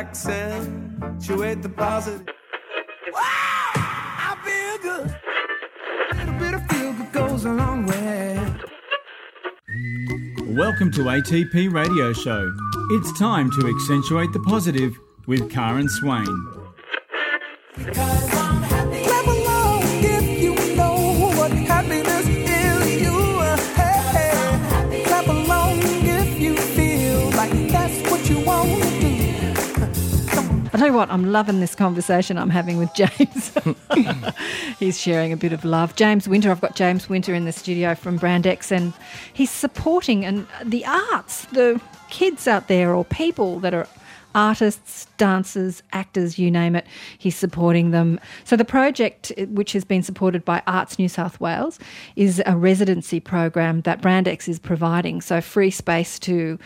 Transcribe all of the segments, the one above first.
accentuate the positive. Wow, I feel good. A little bit of feel good goes a long way. Welcome to ATP Radio Show. It's time to accentuate the positive with Karen Swain. I tell you what, I'm loving this conversation I'm having with James. he's sharing a bit of love. James Winter, I've got James Winter in the studio from Brand X, and he's supporting and the arts, the kids out there or people that are artists, dancers, actors, you name it. He's supporting them. So the project, eh, which has been supported by Arts New South Wales, is a residency program that Brand X is providing. So free space to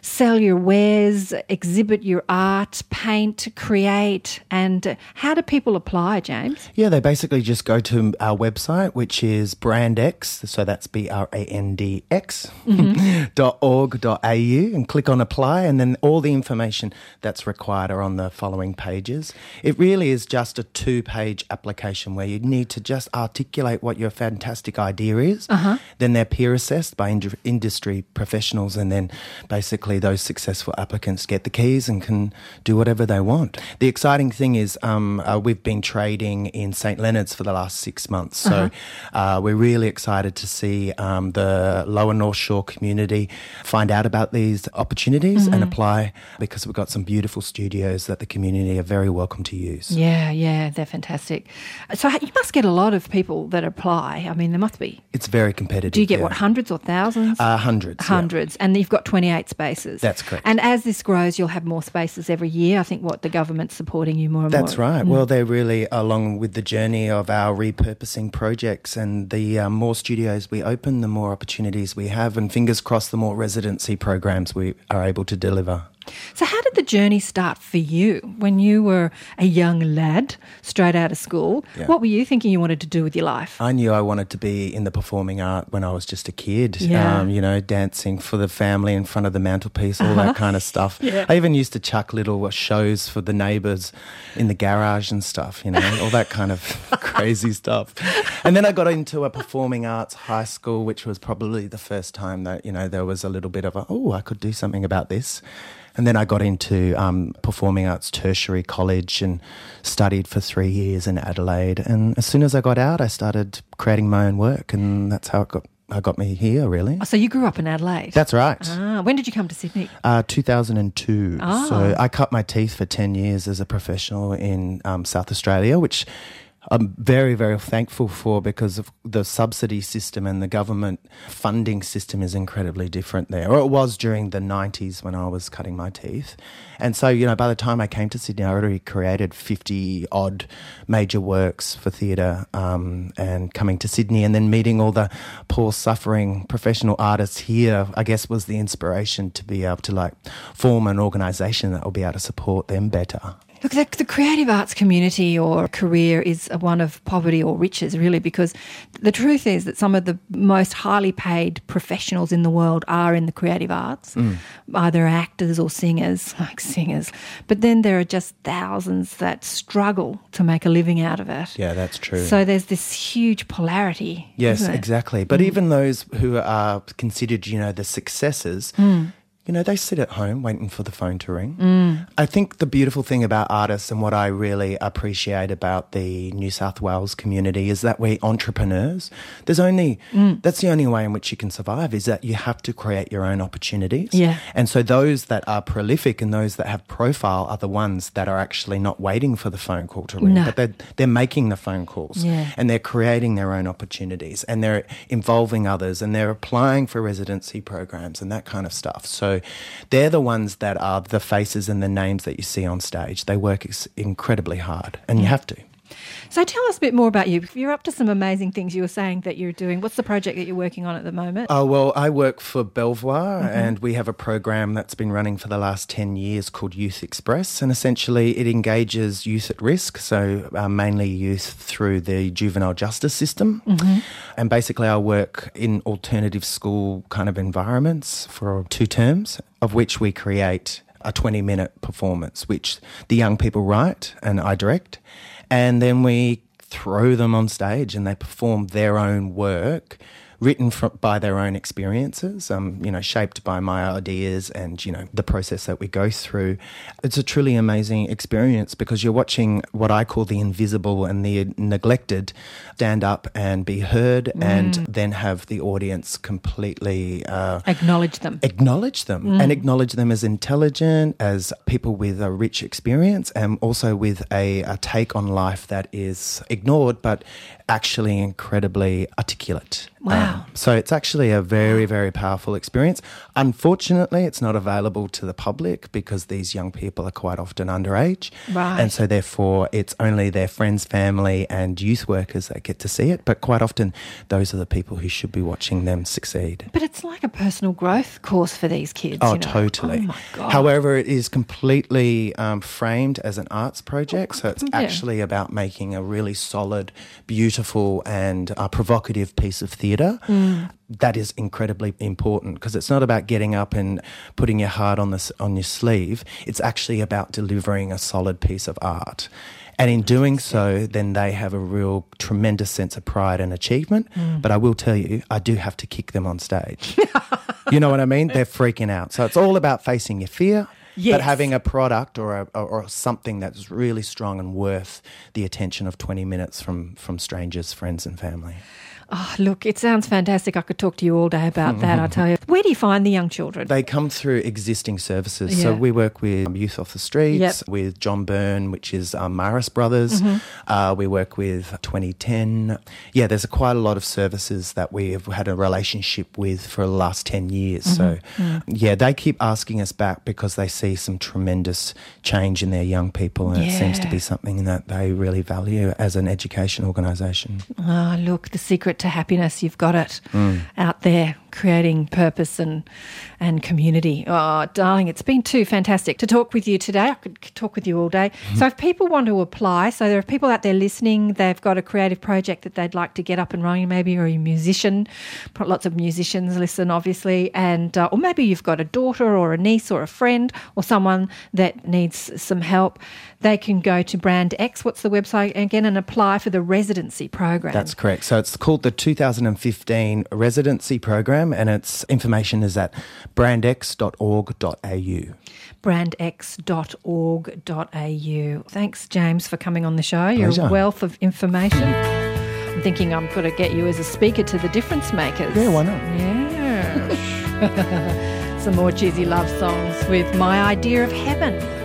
sell your wares, exhibit your art, paint, create, and eh, how do people apply, James? Yeah, they basically just go to our website, which is brandx, so that's B R A N D X mm-hmm. dot org dot au, and click on apply, and then all the information that's required are on the following pages. It really is just a two page application where you need to just articulate what your fantastic idea is. Then they're peer assessed by ind- industry professionals, and then basically those successful applicants get the keys and can do whatever they want. The exciting thing is um, uh, we've been trading in St. Leonards for the last six months. So uh, we're really excited to see um, the lower North Shore community find out about these opportunities and apply because we've got some beautiful studios that the community are very welcome to use. Yeah, yeah, they're fantastic. So you must get a lot of people that apply. I mean, there must be. It's very competitive. Do you get yeah. what, hundreds or thousands? Uh, hundreds. yeah. Hundreds, and you've got 28 spaces. That's correct. And as this grows, you'll have more spaces every year. I think what the government's supporting you more and That's more. right. Well, they're really along with the journey of our repurposing projects, and the uh, more studios we open, the more opportunities we have, and fingers crossed, the more residency programs we are able to deliver. So, how did the journey start for you when you were a young lad straight out of school? Yeah. What were you thinking you wanted to do with your life? I knew I wanted to be in the performing art when I was just a kid. Yeah. Um, you know, dancing for the family in front of the mantelpiece, all that kind of stuff. Yeah. I even used to chuck little shows for the neighbours in the garage and stuff, you know, all that kind of crazy stuff. And then I got into a performing arts high school, which was probably the first time that, you know, there was a little bit of a, oh, I could do something about this. And then I got into um, performing arts tertiary college and studied for three years in Adelaide. And as soon as I got out, I started creating my own work, and that's how it got. I got me here, really. Oh, so, you grew up in Adelaide? That's right. Ah, when did you come to Sydney? Uh, 2002. Ah. So I cut my teeth for 10 years as a professional in um, South Australia, which I'm very, very thankful for because of the subsidy system and the government funding system is incredibly different there. Or it was during the 90s when I was cutting my teeth. And so, you know, by the time I came to Sydney, I already created 50 odd major works for theatre um, and coming to Sydney and then meeting all the poor, suffering professional artists here, I guess was the inspiration to be able to like form an organisation that will be able to support them better. Look, the, the creative arts community or career is one of poverty or riches, really, because the truth is that some of the most highly paid professionals in the world are in the creative arts, mm. either actors or singers, like singers. But then there are just thousands that struggle to make a living out of it. Yeah, that's true. So there's this huge polarity. Yes, exactly. But mm. even those who are considered, you know, the successes, mm. You know, they sit at home waiting for the phone to ring. Mm. I think the beautiful thing about artists and what I really appreciate about the New South Wales community is that we're entrepreneurs. There's only, mm. that's the only way in which you can survive is that you have to create your own opportunities. Yeah. And so those that are prolific and those that have profile are the ones that are actually not waiting for the phone call to ring, No. but they're, they're making the phone calls Yeah. and they're creating their own opportunities and they're involving others and they're applying for residency programs and that kind of stuff. So they're the ones that are the faces and the names that you see on stage. They work ex- incredibly hard and you have to. So tell us a bit more about you. You're up to some amazing things you were saying that you're doing. What's the project that you're working on at the moment? Oh, well, I work for Belvoir mm-hmm. and we have a program that's been running for the last 10 years called Youth Express. And essentially, it engages youth at risk, so uh, mainly youth through the juvenile justice system. Mm-hmm. And basically, I work in alternative school kind of environments for two terms, of which we create a 20 minute performance, which the young people write and I direct. And then we throw them on stage and they perform their own work written from, by their own experiences, um, you know, shaped by my ideas and, you know, the process that we go through. It's a truly amazing experience because you're watching what I call the invisible and the neglected stand up and be heard and then have the audience completely uh, Acknowledge them. acknowledge them and acknowledge them as intelligent, as people with a rich experience, and also with a, a take on life that is ignored but actually incredibly articulate. Wow. Um, so it's actually a very, very powerful experience. Unfortunately, it's not available to the public because these young people are quite often underage. Right. And so, therefore, it's only their friends, family, and youth workers that get to see it. But quite often, those are the people who should be watching them succeed. But it's like a personal growth course for these kids. Oh, you know. totally. Oh, my God. However, it is completely um, framed as an arts project. So it's Yeah. actually about making a really solid, beautiful, and uh, provocative piece of theatre. Mm. That is incredibly important because it's not about getting up and putting your heart on this on your sleeve. It's actually about delivering a solid piece of art. And in doing so, then they have a real tremendous sense of pride and achievement. Mm. But I will tell you, I do have to kick them on stage. you know what I mean? They're freaking out. So it's all about facing your fear. Yes. But having a product or, a, or or something that's really strong and worth the attention of 20 minutes from, from strangers, friends, and family. Oh, look, it sounds fantastic. I could talk to you all day about that, I tell you. Where do you find the young children? They come through existing services. So we work with Youth Off the Streets, Yep. Mm-hmm. with John Byrne, which is um, Marist Brothers. Uh, we work with 2010. Yeah, there's a, quite a lot of services that we have had a relationship with for the last 10 years. So, Mm-hmm. yeah, they keep asking us back because they see some tremendous change in their young people. And it seems to be something that they really value as an education organisation. Ah, look, the secret to happiness, you've got it Mm. out there, creating purpose and and community. Oh, darling, it's been too fantastic to talk with you today. I could talk with you all day. Mm-hmm. So, if people want to apply, so there are people out there listening, they've got a creative project that they'd like to get up and running, maybe, or you're a musician. Lots of musicians listen, obviously, and uh, or maybe you've got a daughter or a niece or a friend or someone that needs some help. They can go to Brand X. What's the website again? And apply for the residency program. That's correct. So it's called the 2015 residency program, and its information is at brandx.org.au. brandx.org.au. Thanks, James, for coming on the show. You're a wealth of information. I'm thinking I'm going to get you as a speaker to the Difference Makers. Yeah, why not? Yeah. Some more cheesy love songs with My Idea of Heaven.